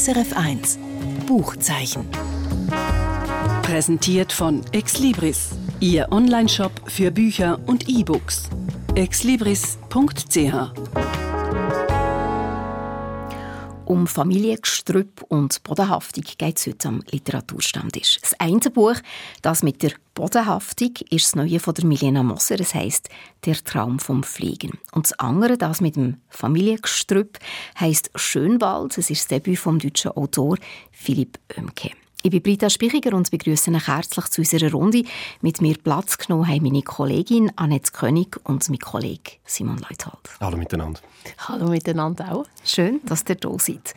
SRF 1 Buchzeichen. Präsentiert von Exlibris, Ihr Onlineshop für Bücher und E-Books. exlibris.ch um Familiengestrüpp und Bodenhaftung geht es heute am Literaturstammtisch. Das eine Buch, das mit der Bodenhaftung, ist das neue von der Milena Moser. Es heisst «Der Traum vom Fliegen». Und das andere, das mit dem Familiengestrüpp, heisst «Schönwald». Es ist das Debüt vom deutschen Autor Philipp Oemke. Ich bin Britta Spichiger und begrüße euch herzlich zu unserer Runde. Mit mir Platz genommen haben meine Kollegin Annette König und mein Kollege Simon Leuthold. Hallo miteinander. Hallo miteinander auch. Schön, dass ihr da seid.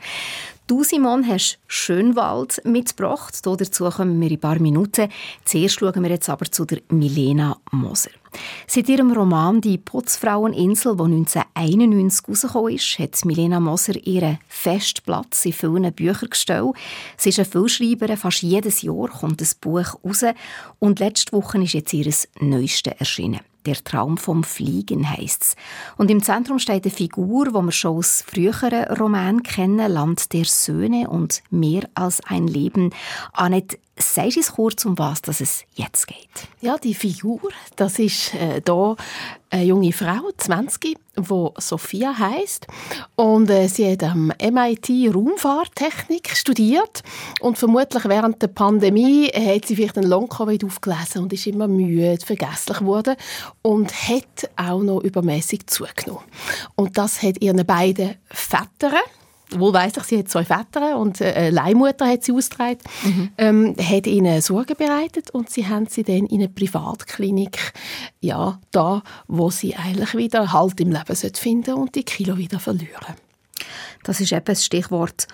Du, Simon, hast Schönwald mitgebracht. Dazu kommen wir in ein paar Minuten. Zuerst schauen wir jetzt aber zu der Milena Moser. Seit ihrem Roman «Die Putzfraueninsel», der 1991 herausgekommen ist, hat Milena Moser ihren Festplatz in vielen Büchern gestellt. Sie ist eine Füllschreiberin, fast jedes Jahr kommt ein Buch raus. Und letzte Woche ist jetzt ihr neuestes erschienen. Der Traum vom Fliegen heisst Und im Zentrum steht eine Figur, die wir schon aus früheren Romanen kennen, Land der Söhne und mehr als ein Leben. Annette, Sagst du uns kurz, um was es jetzt geht? Ja, die Figur, das ist äh, eine junge Frau, 20, die Sophia heißt und äh, sie hat am MIT Raumfahrttechnik studiert und vermutlich während der Pandemie hat sie vielleicht einen Long Covid aufgelesen und ist immer müde, vergesslich geworden und hat auch noch übermäßig zugenommen. Und das hat ihren beiden Vätern wohl weiss ich, sie hat zwei Väter und äh, eine Leihmutter hat sie ausgetragen, mhm. ähm, hat ihnen Sorgen bereitet und sie haben sie dann in eine Privatklinik, ja, da, wo sie eigentlich wieder Halt im Leben finden und die Kilo wieder verlieren. Das ist eben das Stichwort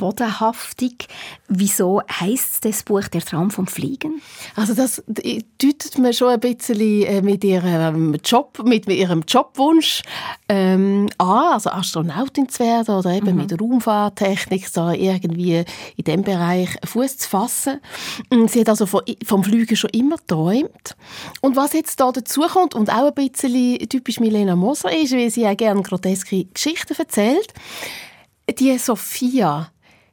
bodenhaftig. Wieso heißt das Buch «Der Traum vom Fliegen»? Also das deutet mir schon ein bisschen äh, mit ihrem Job, mit ihrem Jobwunsch ähm, an, also Astronautin zu werden oder eben mhm. mit Raumfahrttechnik da irgendwie in dem Bereich Fuß zu fassen. Sie hat also vom Fliegen schon immer geträumt. Und was jetzt da dazu kommt und auch ein bisschen typisch Milena Moser ist, weil sie ja gerne groteske Geschichten erzählt, die Sophia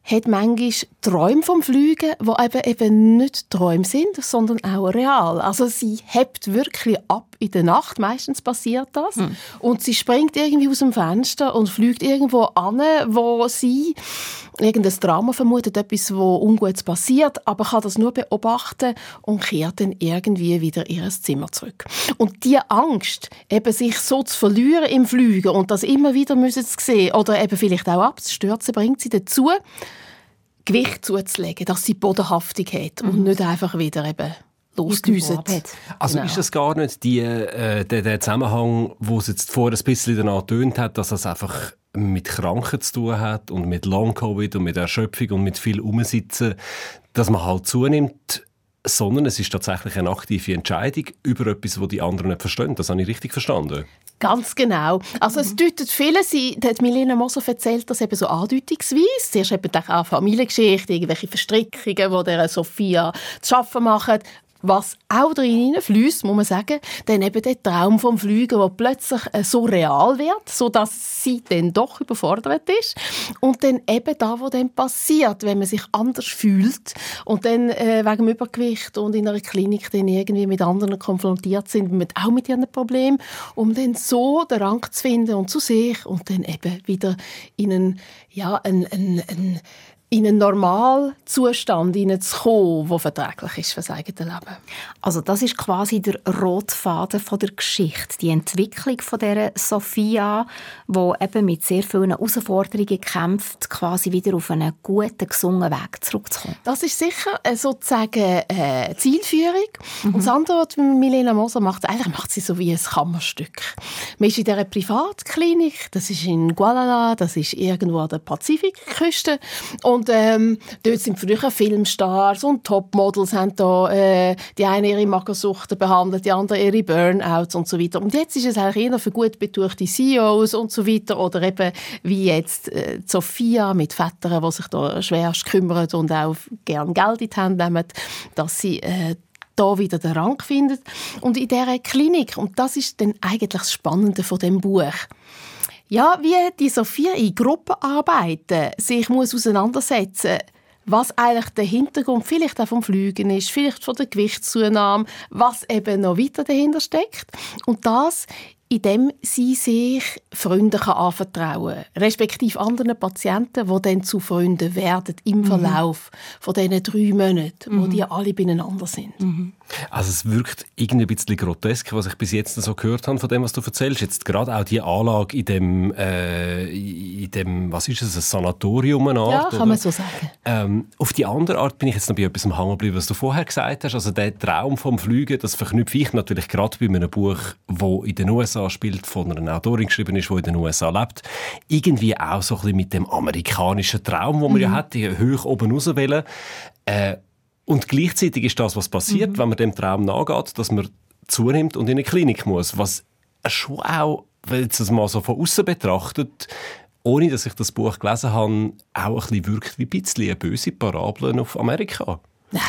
hat manchmal Träume vom Fliegen, die eben, eben nicht Träume sind, sondern auch real. Also sie hebt wirklich ab in der Nacht, meistens passiert das, hm. und sie springt irgendwie aus dem Fenster und fliegt irgendwo an, wo sie irgendein Drama vermutet, etwas, wo ungutes passiert, aber kann das nur beobachten und kehrt dann irgendwie wieder in ihr Zimmer zurück. Und die Angst, eben sich so zu verlieren im Fliegen und das immer wieder müssen zu sehen oder eben vielleicht auch abzustürzen, bringt sie dazu, Gewicht zuzulegen, dass sie Bodenhaftung hat mhm. und nicht einfach wieder eben losdüsen. Also genau. ist das gar nicht die, äh, der, der Zusammenhang, wo es jetzt vorher ein bisschen danach tönt hat, dass das einfach mit Kranken zu tun hat und mit Long-Covid und mit Erschöpfung und mit viel Umsitzen, dass man halt zunimmt, sondern es ist tatsächlich eine aktive Entscheidung über etwas, das die anderen nicht verstehen. Das habe ich richtig verstanden. Ganz genau. Also es deutet viele, sie, hat Milena Moser erzählt das eben so andeutungsweise. Zuerst eben auch Familiengeschichte, irgendwelche Verstrickungen, die der Sophia zu schaffen machen was auch drin fließt, muss man sagen, dann eben der Traum vom Fliegen, der plötzlich äh, so real wird, so dass sie dann doch überfordert ist. Und dann eben da, wo dann passiert, wenn man sich anders fühlt und dann äh, wegen dem Übergewicht und in einer Klinik dann irgendwie mit anderen konfrontiert sind, mit, auch mit ihren Problemen, um dann so den Rang zu finden und zu sich und dann eben wieder in einen, ja, einen, einen, einen in einen Normalzustand hineinzukommen, der verträglich ist für das eigene Leben. Also das ist quasi der Rotfaden von der Geschichte, die Entwicklung von der Sophia, wo eben mit sehr vielen Herausforderungen kämpft, quasi wieder auf einen guten, gesungenen Weg zurückzukommen. Das ist sicher äh, sozusagen äh, Zielführung. Mhm. Und das andere, was Milena Moser macht, eigentlich macht sie so wie ein Kammerstück. Man ist in dieser Privatklinik, das ist in Guadalajara, das ist irgendwo an der Pazifikküste und und ähm, dort sind früher Filmstars und Topmodels haben da äh, die eine ihre Magersucht behandelt, die andere ihre Burnouts und so weiter. Und jetzt ist es eigentlich eher für gut betuchte CEOs und so weiter oder eben wie jetzt äh, Sophia mit Vätern, die sich da schwerst kümmern und auch gern Geld in die Hand nehmen, dass sie äh, da wieder den Rang findet. Und in dieser Klinik, und das ist dann eigentlich das Spannende von dem Buch, Ja, wie die Sophia in Gruppenarbeiten sich muss auseinandersetzen was eigentlich der Hintergrund vielleicht auch vom Flügen ist, vielleicht von der Gewichtszunahme, was eben noch weiter dahinter steckt. Und das indem sie sich Freunden anvertrauen kann, respektive anderen Patienten, die dann zu Freunden werden im mhm. Verlauf mhm. von diesen drei Monaten, mhm. wo die alle beieinander sind. Mhm. Also es wirkt irgendwie ein bisschen grotesk, was ich bis jetzt so gehört habe von dem, was du erzählst. Jetzt gerade auch die Anlage in dem, äh, in dem was ist es, ein Sanatorium eine Art, Ja, kann oder? man so sagen. Ähm, auf die andere Art bin ich jetzt noch bei etwas hängen geblieben, was du vorher gesagt hast. Also der Traum vom Fliegen, das verknüpfe ich natürlich gerade bei einem Buch, wo in den USA spielt, von einer Autorin geschrieben ist, die in den USA lebt. Irgendwie auch so ein bisschen mit dem amerikanischen Traum, wo man mhm. ja hat, die hoch oben rauswählen. Äh, und gleichzeitig ist das, was passiert, mhm. wenn man dem Traum nachgeht, dass man zunimmt und in eine Klinik muss. Was schon auch, wenn jetzt das mal so von außen betrachtet, ohne dass ich das Buch gelesen habe, auch ein bisschen wirkt wie ein bisschen eine böse Parabel auf Amerika. Nein.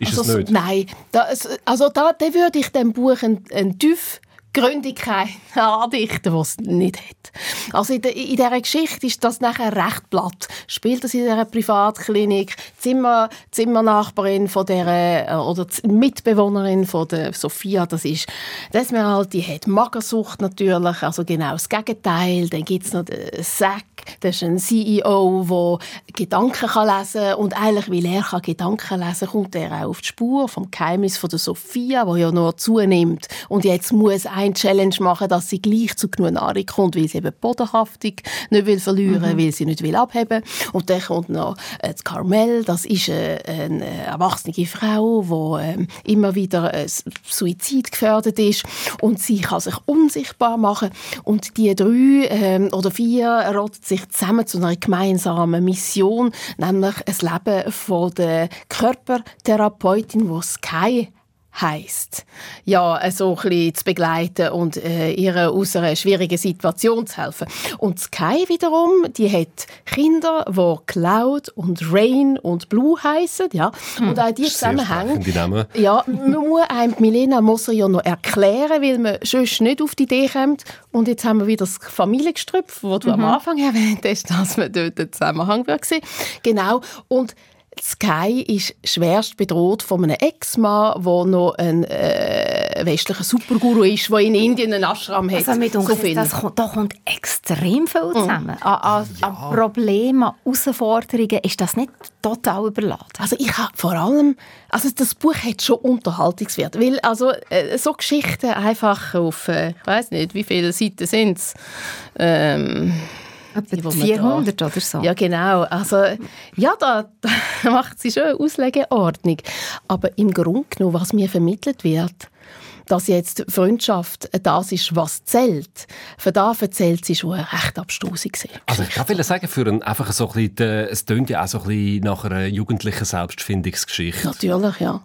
Ist also, es nicht? Nein. Das, also da, da würde ich dem Buch einen, einen TÜV Gründigkeit andichten, die es nicht hat. Also in, de, in dieser Geschichte ist das nachher recht platt. Spielt das in dieser Privatklinik, Zimmer, Zimmernachbarin von der, äh, oder Mitbewohnerin von der Sophia, das ist das halt, die hat Magersucht natürlich, also genau das Gegenteil. Dann gibt es noch den Zack, das ist ein CEO, der Gedanken kann lesen und eigentlich, weil er kann Gedanken lesen kann, kommt er auch auf die Spur vom Geheimnis von der Sophia, wo ja nur zunimmt und jetzt muss ein Challenge machen, dass sie gleich zu genug Nahrung kommt, weil sie eben Bodenhaftung nicht will verlieren, mhm. weil sie nicht will abheben. Und dann kommt noch äh, Carmel, das ist äh, eine erwachsene Frau, die äh, immer wieder äh, Suizid gefährdet ist und sie kann sich unsichtbar machen und die drei äh, oder vier rotten sich zusammen zu einer gemeinsamen Mission, nämlich ein Leben von der Körpertherapeutin, die Sky heisst, ja, so ein bisschen zu begleiten und äh, ihr aus einer schwierigen Situation zu helfen. Und Sky wiederum, die hat Kinder, die Cloud und Rain und Blue heißen, ja. Hm. Und auch die zusammenhängen. Ja, man muss einem Milena Moser ja noch erklären, weil man sonst nicht auf die Idee kommt. Und jetzt haben wir wieder das Familiengestrüpp, das du mhm. am Anfang erwähnt hast, dass man dort den Zusammenhang sehen Genau. Und Sky ist schwerst bedroht von einem Ex-Mann, der noch ein äh, westlicher Superguru ist, der in Indien einen Ashram hat. Also mit uns, so viel. Das kommt, da kommt extrem viel mhm. zusammen. Mhm. An, an, ja. an Problemen, an Herausforderungen ist das nicht total überladen? Also ich habe vor allem, also das Buch hat schon Unterhaltungswert, weil also äh, so Geschichten einfach auf, äh, ich weiß nicht, wie viele Seiten sind es, ähm, Etwa 400 oder so. Ja, genau. Also, ja, da, da macht sie schon eine Auslegeordnung. Aber im Grunde genommen, was mir vermittelt wird, dass jetzt Freundschaft das ist, was zählt. Für das erzählt sie schon recht abstoßig. Also ich will sagen, für ein, einfach so ein bisschen, es tönt ja auch so ein bisschen nach einer jugendlichen Selbstfindungsgeschichte. Natürlich, ja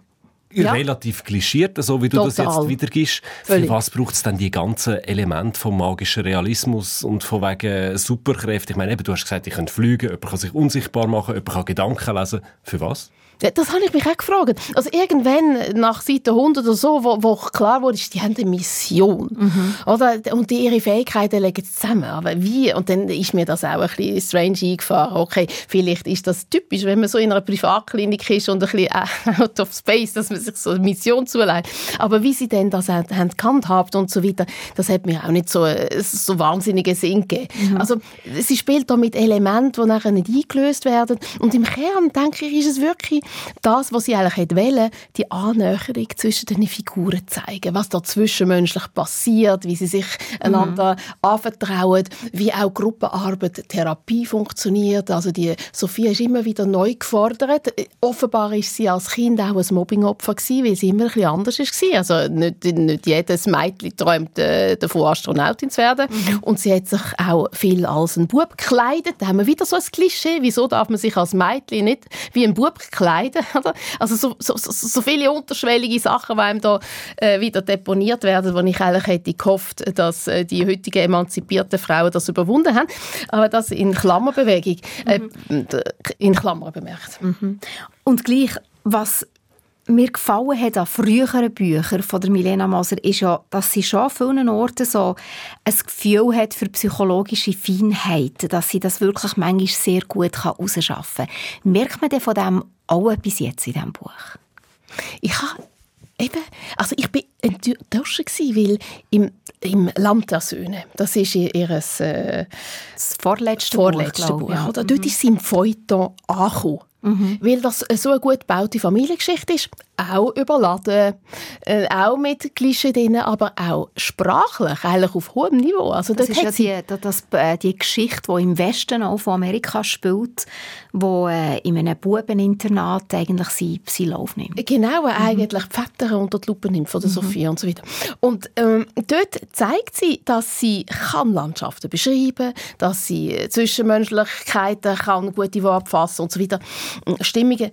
ja. relativ klischiert, so wie du Total. das jetzt wiedergibst. Für was braucht es denn die ganzen Elemente vom magischen Realismus und von wegen Superkräfte? Ich meine, eben, du hast gesagt, ich kann fliegen, jemand kann sich unsichtbar machen, jemand kann Gedanken lesen. Für was? Das habe ich mich auch gefragt. Also irgendwann, nach Seite 100 oder so, wo, wo klar wurde, die haben eine Mission. Mhm. Oder? Und die, ihre Fähigkeiten legen zusammen. Aber wie? Und dann ist mir das auch ein bisschen strange eingefahren. Okay, vielleicht ist das typisch, wenn man so in einer Privatklinik ist und ein bisschen out of space, dass man sich so eine Mission zuleiht. Aber wie sie denn das haben, gehandhabt und so weiter, das hat mir auch nicht so, so wahnsinnige Sinn gegeben. Mhm. Also, sie spielt da mit Elementen, die nachher nicht eingelöst werden. Und im Kern, denke ich, ist es wirklich das, was sie eigentlich wollen, die Annäherung zwischen den Figuren zeigen, was da zwischenmenschlich passiert, wie sie sich einander mhm. anvertrauen, wie auch Gruppenarbeit, Therapie funktioniert. Also die Sophia ist immer wieder neu gefordert. Offenbar ist sie als Kind auch ein Mobbingopfer gewesen, weil sie immer ein bisschen anders war. Also nicht, nicht jedes Mädchen träumt äh, davon, Astronautin zu werden. Mhm. Und sie hat sich auch viel als ein Bub gekleidet. Da haben wir wieder so ein Klischee. Wieso darf man sich als Mädchen nicht wie ein Bub kleiden? Kleiden. Oder? Also so, so, so, viele unterschwellige Sachen, die einem da äh, wieder deponiert werden, wo ich eigentlich hätte gehofft, dass äh, die heutigen emanzipierten Frauen das überwunden haben. Aber das in Klammerbewegung, äh, mhm. in Klammern bemerkt. Mhm. Und gleich, was mir gefallen hat an früheren Büchern von der Milena Moser, ist ja, dass sie schon an vielen Orten so ein Gefühl hat für psychologische Feinheit, dass sie das wirklich manchmal sehr gut herausschaffen kann. Merkt man denn von dem auch etwas jetzt in diesem Buch? Ich habe eben, also ich bin enttäuscht gewesen, weil im, im Land der Söhne, das ist ihr, ihr äh, das vorletzte, vorletzte Buch, Buch ja. oder? dort mhm. ist sie im Feuilleton angekommen. Mhm. Weil das so eine gut gebaute Familiengeschichte ist, auch überladen, äh, auch mit Klischee drin, aber auch sprachlich, eigentlich auf hohem Niveau. Also das ist ja die, das, äh, die Geschichte, die im Westen auch von Amerika spielt, wo äh, in einem Bubeninternat eigentlich sie, sie Lauf nimmt. Genau, mhm. eigentlich die Väter unter die Lupe nimmt von der mhm. Sophia und so weiter. Und ähm, dort zeigt sie, dass sie kann Landschaften beschreiben, dass sie Zwischenmenschlichkeiten kann gute Worte fassen und so weiter. Stimmungen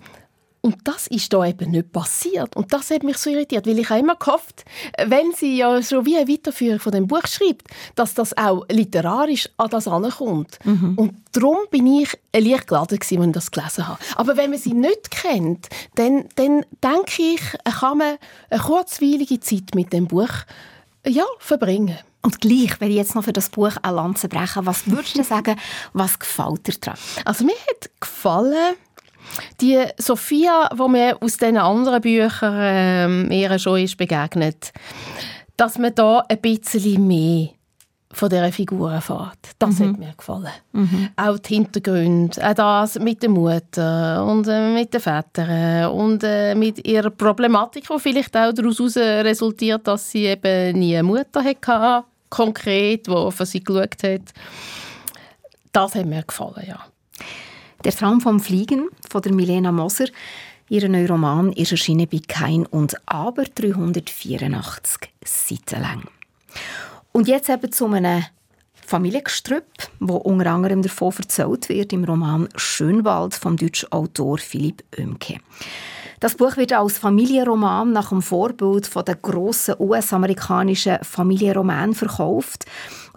und das ist da eben nicht passiert. Und das hat mich so irritiert, weil ich habe immer gehofft, wenn sie ja schon wie eine Weiterführung von dem Buch schreibt, dass das auch literarisch an das ankommt. Mhm. Und darum bin ich leicht geladen als ich das gelesen habe. Aber wenn man sie nicht kennt, dann, dann denke ich, kann man eine kurzweilige Zeit mit dem Buch ja, verbringen. Und gleich, wenn ich jetzt noch für das Buch eine Lanze breche, was würdest du sagen, was gefällt dir daran? Also mir hat gefallen, die Sophia, wo mir aus den anderen Büchern ähm, eher schon ist begegnet, dass man da ein bisschen mehr von dieser Figur erfährt. Das mhm. hat mir gefallen. Mhm. Auch die Hintergründe, auch das mit der Mutter und äh, mit den Vätern und äh, mit ihrer Problematik, die vielleicht auch daraus resultiert, dass sie eben nie eine Mutter hatte, konkret, die auf sie geschaut hat. Das hat mir gefallen, ja. Der Traum vom Fliegen von der Milena Moser. Ihr neuer Roman ist erschienen bei Kein und Aber 384 Seiten lang. Und jetzt eben zu einem Familiengestrüpp, wo unter anderem davon erzählt wird im Roman Schönwald vom deutschen Autor Philipp Oemke. Das Buch wird als Familienroman nach dem Vorbild von der grossen US-amerikanischen Familienroman verkauft.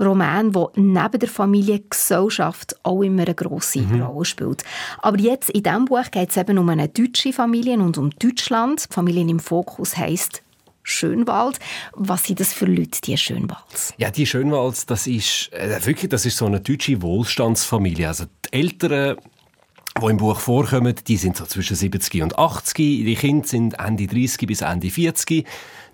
Roman, wo neben der Familiengesellschaft auch immer eine grosse mhm. Rolle spielt. Aber jetzt in diesem Buch geht es eben um eine deutsche Familie und um Deutschland. Die Familien im Fokus heisst Schönwald. Was sind das für Leute, die Schönwalds? Ja, die Schönwalds, das ist äh, wirklich, das ist so eine deutsche Wohlstandsfamilie. Also die Eltern die im Buch vorkommen, die sind so zwischen 70 und 80. Die Kinder sind Ende 30 bis Ende 40.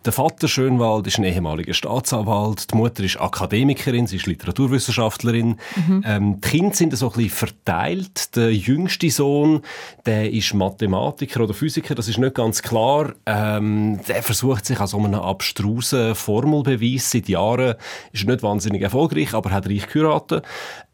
Der Vater Schönwald ist ein ehemaliger Staatsanwalt, die Mutter ist Akademikerin, sie ist Literaturwissenschaftlerin. Mhm. Ähm, die Kinder sind so ein bisschen verteilt. Der jüngste Sohn, der ist Mathematiker oder Physiker, das ist nicht ganz klar. Ähm, der versucht sich an so einem abstrusen Formelbeweis seit Jahren. Ist nicht wahnsinnig erfolgreich, aber hat reich geheiratet.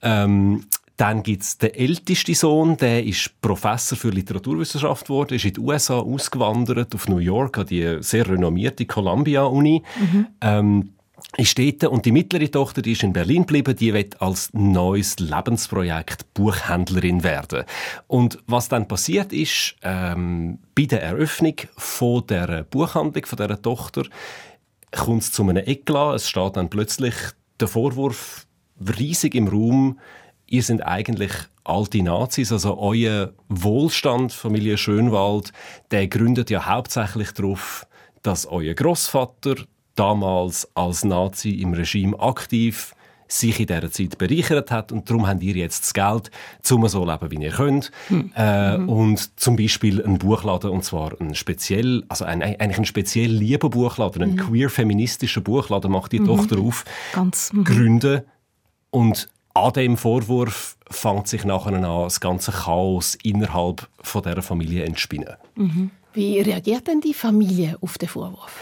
Ähm, dann gibt's den ältesten Sohn, der ist Professor für Literaturwissenschaft geworden, ist in die USA ausgewandert, auf New York, an die sehr renommierte Columbia-Uni. Mhm. Ähm, ist dort, und die mittlere Tochter, die ist in Berlin geblieben, die wird als neues Lebensprojekt Buchhändlerin werden. Und was dann passiert ist, ähm, bei der Eröffnung von der Buchhandlung von der Tochter, kommt es zu einem Eklat. Es steht dann plötzlich der Vorwurf riesig im Raum, ihr sind eigentlich alte Nazis, also euer Wohlstand, Familie Schönwald, der gründet ja hauptsächlich darauf, dass euer Großvater damals als Nazi im Regime aktiv sich in dieser Zeit bereichert hat und darum habt ihr jetzt das Geld, um so leben, wie ihr könnt. Hm. Äh, mhm. Und zum Beispiel ein Buchladen, und zwar ein speziell, also ein, eigentlich ein speziell lieber Buchladen, ein mhm. queer-feministischer Buchladen macht die mhm. Tochter auf, Ganz, mhm. gründen und an dem Vorwurf fängt sich nachher an, das ganze Chaos innerhalb von dieser Familie entspinnen. Mhm. Wie reagiert denn die Familie auf den Vorwurf?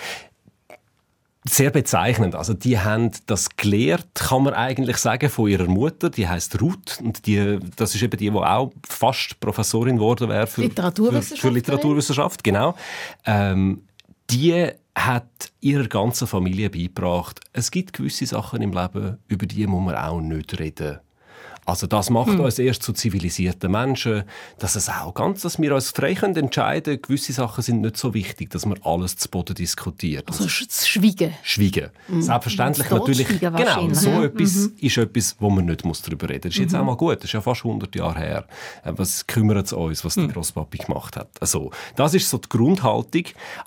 Sehr bezeichnend. Also die haben das gelehrt, kann man eigentlich sagen, von ihrer Mutter. Die heißt Ruth und die, das ist eben die, die auch fast Professorin geworden wäre für Literaturwissenschaft. Für, für Literaturwissenschaft, genau. Ähm, die hat ihrer ganzen Familie beigebracht, es gibt gewisse Sachen im Leben, über die muss man auch nicht reden. Also das macht hm. uns erst zu zivilisierten Menschen, dass es auch ganz, dass wir uns frei können entscheiden, gewisse Sachen sind nicht so wichtig, dass man alles zu Boden diskutiert. Also das Schweigen. Schweigen. Mhm. Selbstverständlich natürlich. Genau, so ja. etwas mhm. ist etwas, wo man nicht muss darüber reden. muss. Das ist jetzt mhm. auch mal gut. Das ist ja fast 100 Jahre her. Äh, was kümmert es uns, was mhm. der Grosspapi gemacht hat? Also das ist so die Grundhaltung.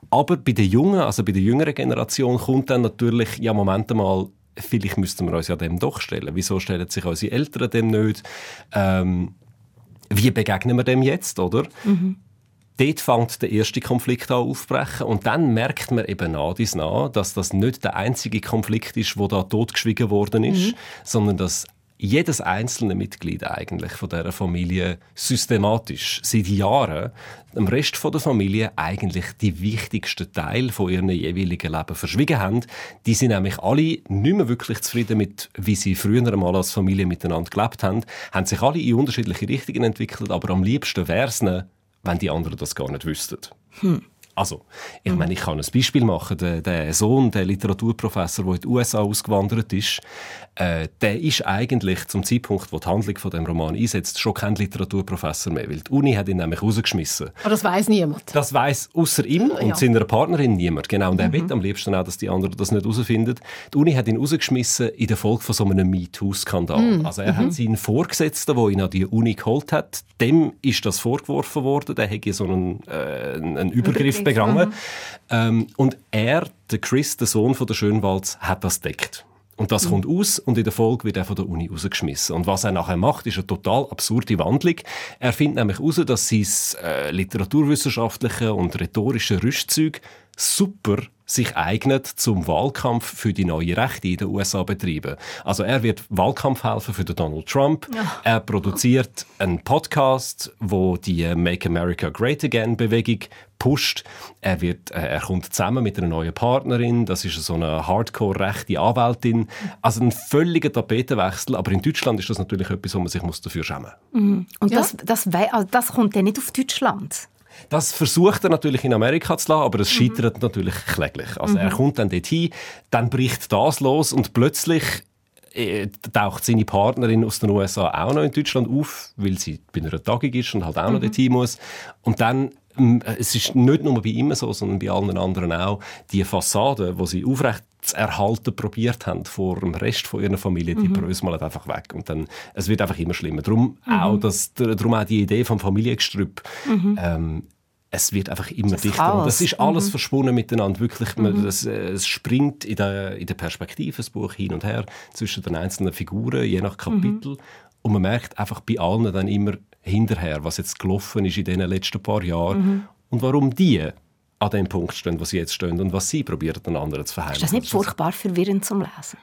Aber bei den Jungen, also bei der jüngeren Generation, kommt dann natürlich ja Moment mal vielleicht müssten wir uns ja dem doch stellen. Wieso stellen sich unsere Eltern dem nicht? Ähm, wie begegnen wir dem jetzt, oder? Mhm. Dort fängt der erste Konflikt an aufbrechen und dann merkt man eben nach dies nach, dass das nicht der einzige Konflikt ist, wo da totgeschwiegen worden ist, mhm. sondern dass jedes einzelne Mitglied eigentlich von der Familie systematisch seit Jahren dem Rest der Familie eigentlich die wichtigsten Teil von ihrem jeweiligen Leben verschwiegen haben. Die sind nämlich alle nicht mehr wirklich zufrieden mit, wie sie früher einmal als Familie miteinander gelebt haben, haben sich alle in unterschiedliche Richtungen entwickelt, aber am liebsten wäre es wenn die anderen das gar nicht wüssten. Hm. Also, ich meine, ich kann ein Beispiel machen. Der, der Sohn, der Literaturprofessor, der in die USA ausgewandert ist, äh, der ist eigentlich zum Zeitpunkt, wo die Handlung von dem Roman einsetzt, schon kein Literaturprofessor mehr, weil die Uni hat ihn nämlich rausgeschmissen. Aber das weiß niemand. Das weiß außer ihm und ja. seiner Partnerin niemand. Genau, und er mhm. will am liebsten auch, dass die anderen das nicht herausfinden. Die Uni hat ihn rausgeschmissen in der Folge von so einem MeToo-Skandal. Mhm. Also er mhm. hat seinen Vorgesetzten, der ihn an die Uni geholt hat, dem ist das vorgeworfen worden. Der hätte so einen, äh, einen Übergriff begangen. Mhm. Ähm, und er, der Chris, der Sohn von der Schönwalds, hat das deckt. Und das mhm. kommt aus und in der Folge wird er von der Uni rausgeschmissen. Und was er nachher macht, ist eine total absurde Wandlung. Er findet nämlich heraus, dass sein äh, literaturwissenschaftliche und rhetorische Rüstzeug super sich eignet zum Wahlkampf für die neue Rechte in den USA betreiben. Also er wird Wahlkampf helfen für den Donald Trump. Ja. Er produziert einen Podcast, wo die Make America Great Again Bewegung pusht. Er wird, äh, er kommt zusammen mit einer neuen Partnerin. Das ist so eine Hardcore-rechte Anwältin. Also ein völliger Tapetenwechsel. Aber in Deutschland ist das natürlich etwas, wo man sich dafür schämen muss. Mhm. Und ja. das, das, also das kommt ja nicht auf Deutschland. Das versucht er natürlich in Amerika zu lassen, aber es mhm. scheitert natürlich kläglich. Also mhm. er kommt dann dorthin, dann bricht das los und plötzlich äh, taucht seine Partnerin aus den USA auch noch in Deutschland auf, weil sie bei einer Tagung ist und halt auch noch mhm. dorthin muss. Und dann es ist nicht nur bei ihm so, sondern bei allen anderen auch, die Fassade, die sie aufrecht zu erhalten probiert haben vor dem Rest von ihrer Familie, die mhm. bröseln einfach weg. Und dann, es wird einfach immer schlimmer. Darum, mhm. auch, das, darum auch die Idee vom Familiengestrüpp. Mhm. Ähm, es wird einfach immer das dichter. Und das ist alles mhm. verschwunden miteinander. Wirklich, mhm. das, äh, es springt in der, in der Perspektive, das Buch hin und her, zwischen den einzelnen Figuren, je nach Kapitel. Mhm. Und man merkt einfach bei allen dann immer hinterher, was jetzt gelaufen ist in den letzten paar Jahren mhm. und warum die an dem Punkt stehen, wo sie jetzt stehen und was sie probieren, den anderen zu verheimlichen. Ist das nicht furchtbar verwirrend zum Lesen?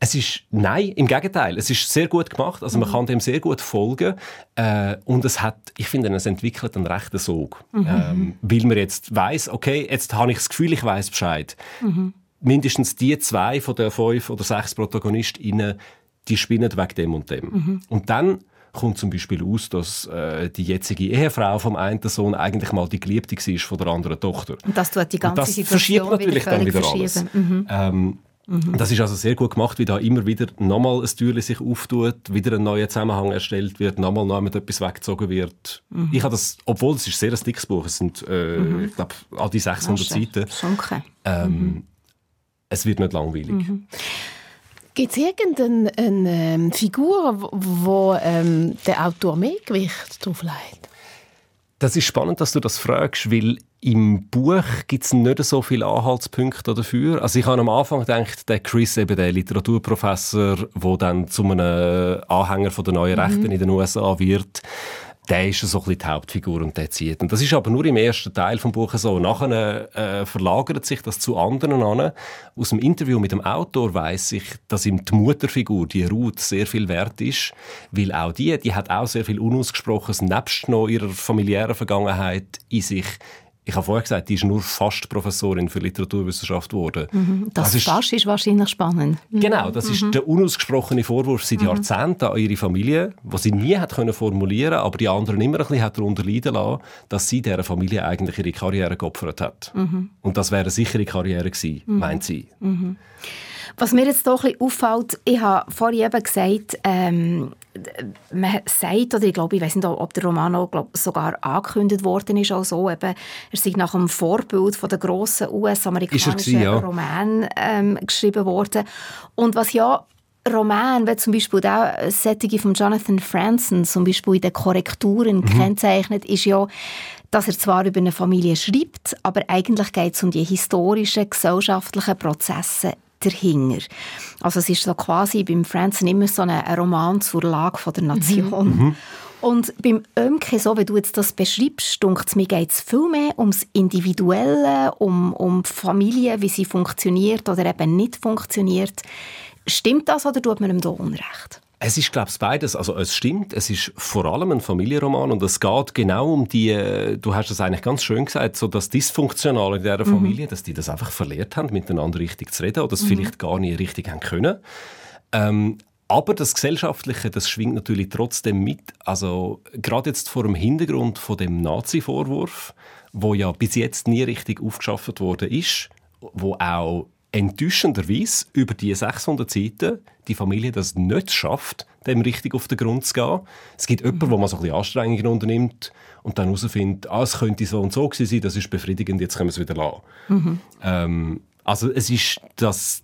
Es ist, nein, im Gegenteil. Es ist sehr gut gemacht. Also man mhm. kann dem sehr gut folgen. Äh, und es hat, ich finde, es entwickelt einen rechten Sog. Mhm. Ähm, weil man jetzt weiß, okay, jetzt habe ich das Gefühl, ich weiß Bescheid. Mhm. Mindestens die zwei von den fünf oder sechs ProtagonistInnen, die spinnen wegen dem und dem. Mhm. Und dann kommt zum Beispiel aus, dass äh, die jetzige Ehefrau vom einen Sohn eigentlich mal die Geliebte war von der anderen Tochter. Und das tut die ganze das Situation verschiebt natürlich dann wieder alles. Mhm. Ähm, mhm. Das ist also sehr gut gemacht, wie da immer wieder nochmal ein Türchen sich auftut, wieder ein neuer Zusammenhang erstellt wird, nochmal neu mit etwas weggezogen wird. Mhm. Ich habe das, obwohl es ist sehr ein dickes Buch, es sind, äh, mhm. ich glaube, all die 600 Seiten. Ähm, mhm. es wird nicht langweilig. Gibt es irgendeine ähm, Figur, wo ähm, der Autor mehr Gewicht drauf legt? Das ist spannend, dass du das fragst, weil im Buch gibt es nicht so viele Anhaltspunkte dafür. Also ich habe am Anfang gedacht, der Chris, eben der Literaturprofessor, der dann zu einem Anhänger von der neuen Rechten mhm. in den USA wird, der ist so ein bisschen die Hauptfigur und der zieht. Und das ist aber nur im ersten Teil vom Buches so. Nachher äh, verlagert sich das zu anderen an. Aus dem Interview mit dem Autor weiß ich, dass ihm die Mutterfigur, die Ruth, sehr viel wert ist, weil auch die, die hat auch sehr viel Unausgesprochenes, nebst noch ihrer familiären Vergangenheit in sich ich habe vorher gesagt, die ist nur fast Professorin für Literaturwissenschaft geworden. Mhm, das, das ist, fast ist wahrscheinlich spannend. Genau, das mhm. ist der unausgesprochene Vorwurf seit mhm. Jahrzehnten an ihre Familie, wo sie nie hat können formulieren, aber die anderen immer ein bisschen hat darunter leiden lassen, dass sie dieser Familie eigentlich ihre Karriere geopfert hat. Mhm. Und das wäre eine sichere Karriere gewesen, mhm. meint sie. Was mir jetzt doch ein bisschen auffällt, ich habe vorhin eben gesagt, ähm, man sagt, oder ich glaube, ich weiß nicht, ob der Roman auch, glaub, sogar angekündigt worden ist, auch so, eben, er sei nach dem Vorbild von der grossen US-amerikanischen ja. Roman ähm, geschrieben worden. Und was ja Roman, wie zum Beispiel der Sättige von Jonathan Franzen zum Beispiel in den Korrekturen mhm. kennzeichnet, ist ja, dass er zwar über eine Familie schreibt, aber eigentlich geht es um die historischen, gesellschaftlichen Prozesse dahinter. Also es ist so quasi beim Franzen immer so ein Roman zur Lage der Nation. Mhm. mhm. Und beim Ömke, so wie du jetzt das beschreibst, dunkt mir geht es viel mehr ums Individuelle, um, um die Familie, wie sie funktioniert oder eben nicht funktioniert. Stimmt das oder tut man ihm da Unrecht? Es ist, glaube ich, beides. Also, es stimmt. Es ist vor allem ein Familienroman und es geht genau um die, äh, du hast es eigentlich ganz schön gesagt, so das Dysfunktionale in dieser Familie, mhm. dass die das einfach verlehrt haben, miteinander richtig zu reden oder das mhm. vielleicht gar nicht richtig haben können. Ähm, aber das Gesellschaftliche, das schwingt natürlich trotzdem mit. Also, gerade jetzt vor dem Hintergrund von dem Nazi-Vorwurf, wo ja bis jetzt nie richtig aufgeschafft worden ist, wo auch enttäuschenderweise über die 600 Seiten die Familie das nicht schafft, dem richtig auf den Grund zu gehen. Es gibt jemanden, wo man so ein bisschen Anstrengungen unternimmt und dann herausfindet, ah, es könnte so und so gewesen sein, das ist befriedigend, jetzt können wir es wieder lassen. Mhm. Ähm, also es ist das,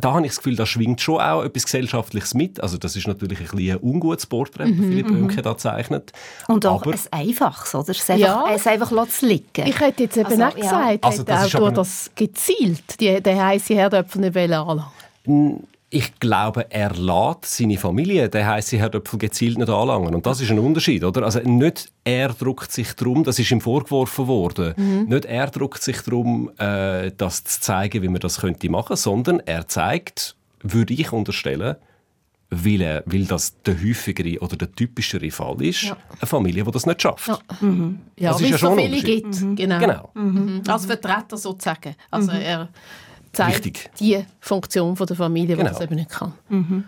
da habe ich das Gefühl, da schwingt schon auch etwas Gesellschaftliches mit. Also das ist natürlich ein, bisschen ein ungutes Porträt, das mhm, Philipp mhm. Oemke da zeichnet. Und auch aber, ein einfaches, oder? Es einfach, ja. es einfach liegen. Ich hätte jetzt eben also, auch gesagt, ja. also, das der Autor das gezielt, die, den heissen Herdöpfel nicht anlassen ich glaube, er lädt seine Familie, der heisst, Herr Döpfel gezielt nicht anlangen. Und das ist ein Unterschied, oder? Also nicht er druckt sich darum, das ist ihm vorgeworfen worden, mhm. nicht er druckt sich darum, äh, das zu zeigen, wie man das könnte machen, sondern er zeigt, würde ich unterstellen, weil, er, weil das der häufigere oder der typischere Fall ist, ja. eine Familie, die das nicht schafft. Ja, mhm. ja das ist ja schon so viele gibt. Mhm. Genau. genau. Mhm. Als Vertreter sozusagen. Also mhm. er zeigt richtig. die Funktion der Familie, genau. die es eben nicht kann. Mhm.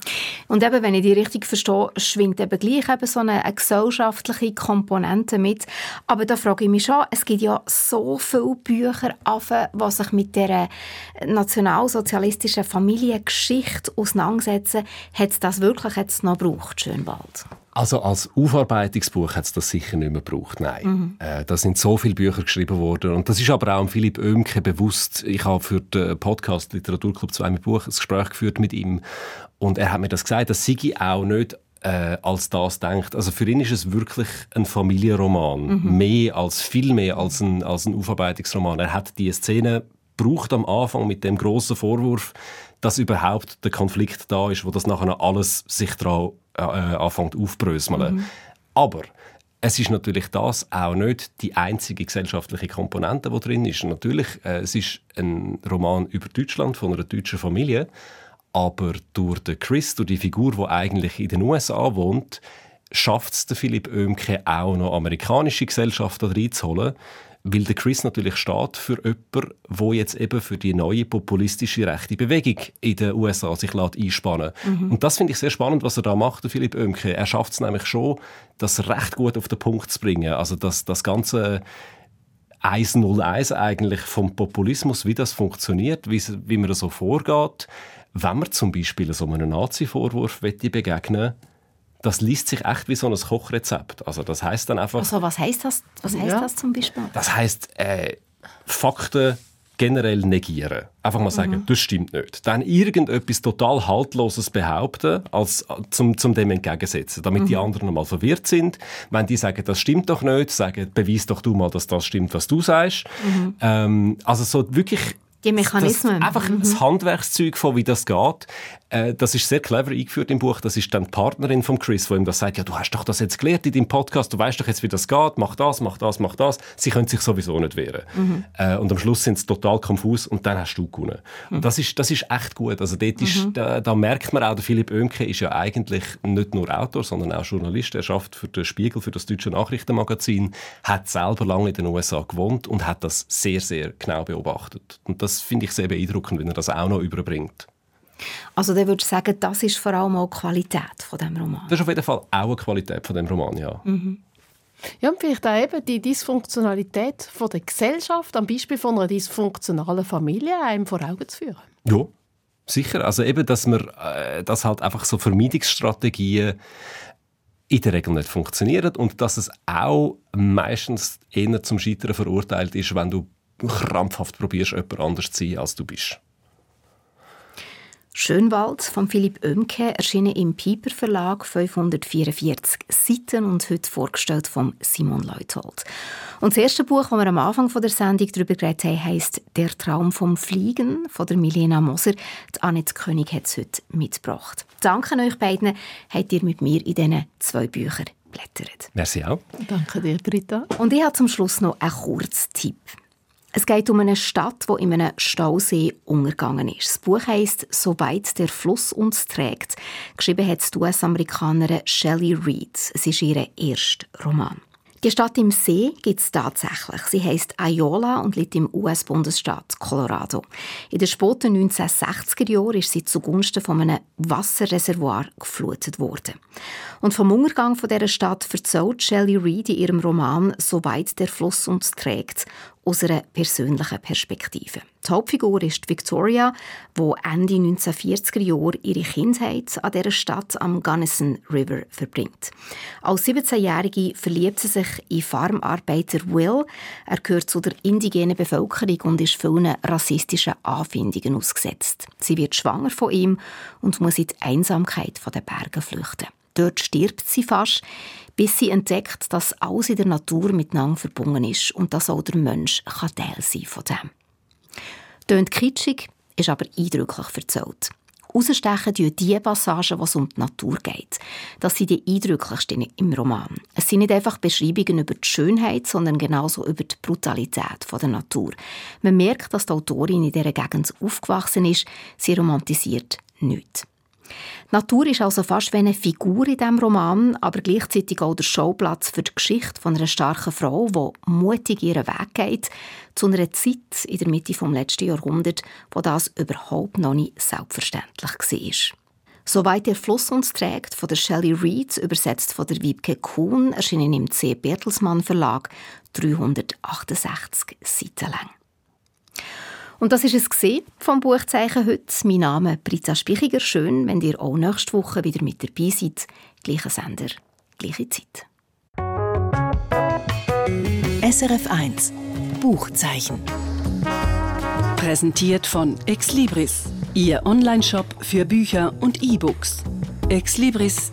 Und eben, wenn ich die richtig verstehe, schwingt eben gleich eben so eine, eine, gesellschaftliche Komponente mit. Aber da frage ich mich schon, es gibt ja so viele Bücher, die sich mit der nationalsozialistischen Familiengeschichte auseinandersetzen. Hat es das wirklich jetzt noch gebraucht, Schönwald? Also als Aufarbeitungsbuch hat es das sicher nicht mehr gebraucht, nein. Mhm. Äh, da sind so viele Bücher geschrieben worden und das ist aber auch Philipp Oemke bewusst. Ich habe für den Podcast Literaturclub 2 mit Buch ein Gespräch geführt mit ihm und er hat mir das gesagt, dass Sigi auch nicht äh, als das denkt. Also für ihn ist es wirklich ein Familienroman, mhm. mehr als viel mehr als ein, als ein Aufarbeitungsroman. Er hat die Szene braucht am Anfang mit dem großen Vorwurf, dass überhaupt der Konflikt da ist, wo das nachher alles sich daran äh, anfängt aufbröseln. Mhm. Aber es ist natürlich das auch nicht die einzige gesellschaftliche Komponente, die drin ist. Natürlich, äh, es ist ein Roman über Deutschland von einer deutschen Familie, aber durch den Chris, durch die Figur, die eigentlich in den USA wohnt, schafft es der Philipp Oemke auch noch amerikanische Gesellschaft da reinzuholen, weil der Chris natürlich steht für jemanden, der jetzt eben für die neue populistische rechte Bewegung in den USA sich einspannen mhm. Und das finde ich sehr spannend, was er da macht, der Philipp Oemke. Er schafft es nämlich schon, das recht gut auf den Punkt zu bringen. Also das, das ganze 101 eigentlich vom Populismus, wie das funktioniert, wie, wie man so vorgeht. Wenn man zum Beispiel so einem Nazi-Vorwurf begegnen das liest sich echt wie so ein Kochrezept. Also das heißt dann einfach. Also was heißt das? Was heißt ja. das zum Beispiel? Das heißt äh, Fakten generell negieren. Einfach mal sagen, mhm. das stimmt nicht. Dann irgendetwas total Haltloses behaupten, als zum, zum dem entgegensetzen, damit mhm. die anderen mal verwirrt sind. Wenn die sagen, das stimmt doch nicht, sagen, beweis doch du mal, dass das stimmt, was du sagst. Mhm. Ähm, also so wirklich die Mechanismen. Das, einfach mhm. das Handwerkszeug von, wie das geht. Äh, das ist sehr clever eingeführt im Buch. Das ist dann die Partnerin von Chris, wo ihm das sagt, ja, du hast doch das jetzt gelernt in deinem Podcast, du weißt doch jetzt, wie das geht, mach das, mach das, mach das. Sie können sich sowieso nicht wehren. Mhm. Äh, und am Schluss sind sie total konfus und dann hast du gewonnen. Mhm. Und das ist, das ist echt gut. Also dort ist, mhm. da, da, merkt man auch, der Philipp Oemke ist ja eigentlich nicht nur Autor, sondern auch Journalist. Er schafft für den Spiegel, für das deutsche Nachrichtenmagazin, hat selber lange in den USA gewohnt und hat das sehr, sehr genau beobachtet. Und das finde ich sehr beeindruckend, wenn er das auch noch überbringt. Also dann würdest du sagen, das ist vor allem auch die Qualität von dem Roman? Das ist auf jeden Fall auch eine Qualität von dem Roman, ja. Mhm. Ja, und vielleicht auch eben die Dysfunktionalität von der Gesellschaft am Beispiel von einer dysfunktionalen Familie einem vor Augen zu führen. Ja, Sicher, also eben, dass man, äh, dass halt einfach so Vermeidungsstrategien in der Regel nicht funktionieren und dass es auch meistens eher zum Scheitern verurteilt ist, wenn du krampfhaft probierst, jemand anders zu sein, als du bist. Schönwald von Philipp Oemke erschienen im Piper Verlag 544 Seiten und heute vorgestellt von Simon Leuthold. Und das erste Buch, das wir am Anfang der Sendung darüber geredet haben, heisst «Der Traum vom Fliegen» von der Milena Moser. Die Annette König hat es heute mitgebracht. Danke euch beiden, habt ihr mit mir in diesen zwei Büchern blättert. Merci auch. Danke dir, Britta. Und ich habe zum Schluss noch einen kurzen Tipp. Es geht um eine Stadt, die in einem Stausee untergegangen ist. Das Buch heisst «Soweit der Fluss uns trägt». Geschrieben hat die US-Amerikanerin Shelley Reed. Es ist ihr erster Roman. Die Stadt im See gibt es tatsächlich. Sie heißt Iola und liegt im US-Bundesstaat Colorado. In den späten 1960er Jahren ist sie zugunsten von einem Wasserreservoir geflutet worden. Und vom Untergang von dieser Stadt erzählt Shelley Reed in ihrem Roman «Soweit der Fluss uns trägt» aus einer persönlichen Perspektive. Die Hauptfigur ist Victoria, wo Ende 1940er Jahre ihre Kindheit an dieser Stadt am Gunnison River verbringt. Als 17-Jährige verliebt sie sich in Farmarbeiter Will. Er gehört zu der indigenen Bevölkerung und ist vielen rassistischen Anfindungen ausgesetzt. Sie wird schwanger von ihm und muss in die Einsamkeit der Berge flüchten. Dort stirbt sie fast, bis sie entdeckt, dass alles in der Natur miteinander verbunden ist und dass auch der Mensch kann Teil sein von dem. Tönt kitschig, ist aber eindrücklich erzählt. Herausstechen die die Passagen, wo es um die Natur geht. Das sind die eindrücklichsten im Roman. Es sind nicht einfach Beschreibungen über die Schönheit, sondern genauso über die Brutalität der Natur. Man merkt, dass die Autorin in dieser Gegend aufgewachsen ist. Sie romantisiert nichts. Natur ist also fast wie eine Figur in diesem Roman, aber gleichzeitig auch der Schauplatz für die Geschichte von einer starken Frau, die mutig ihren Weg geht, zu einer Zeit in der Mitte des letzten Jahrhunderts, wo das überhaupt noch nicht selbstverständlich war. Soweit der Fluss uns trägt, von der Shelley Reed, übersetzt von der Wiebke Kuhn, erschienen im C. Bertelsmann Verlag, 368 Seiten lang. Und das ist es vom Buchzeichen heute. Mein Name ist Britta Spichiger. Schön, wenn ihr auch nächste Woche wieder mit dabei seid. Gleicher Sender, gleiche Zeit. SRF 1 Buchzeichen. Präsentiert von Exlibris, Ihr Onlineshop für Bücher und E-Books. exlibris.ch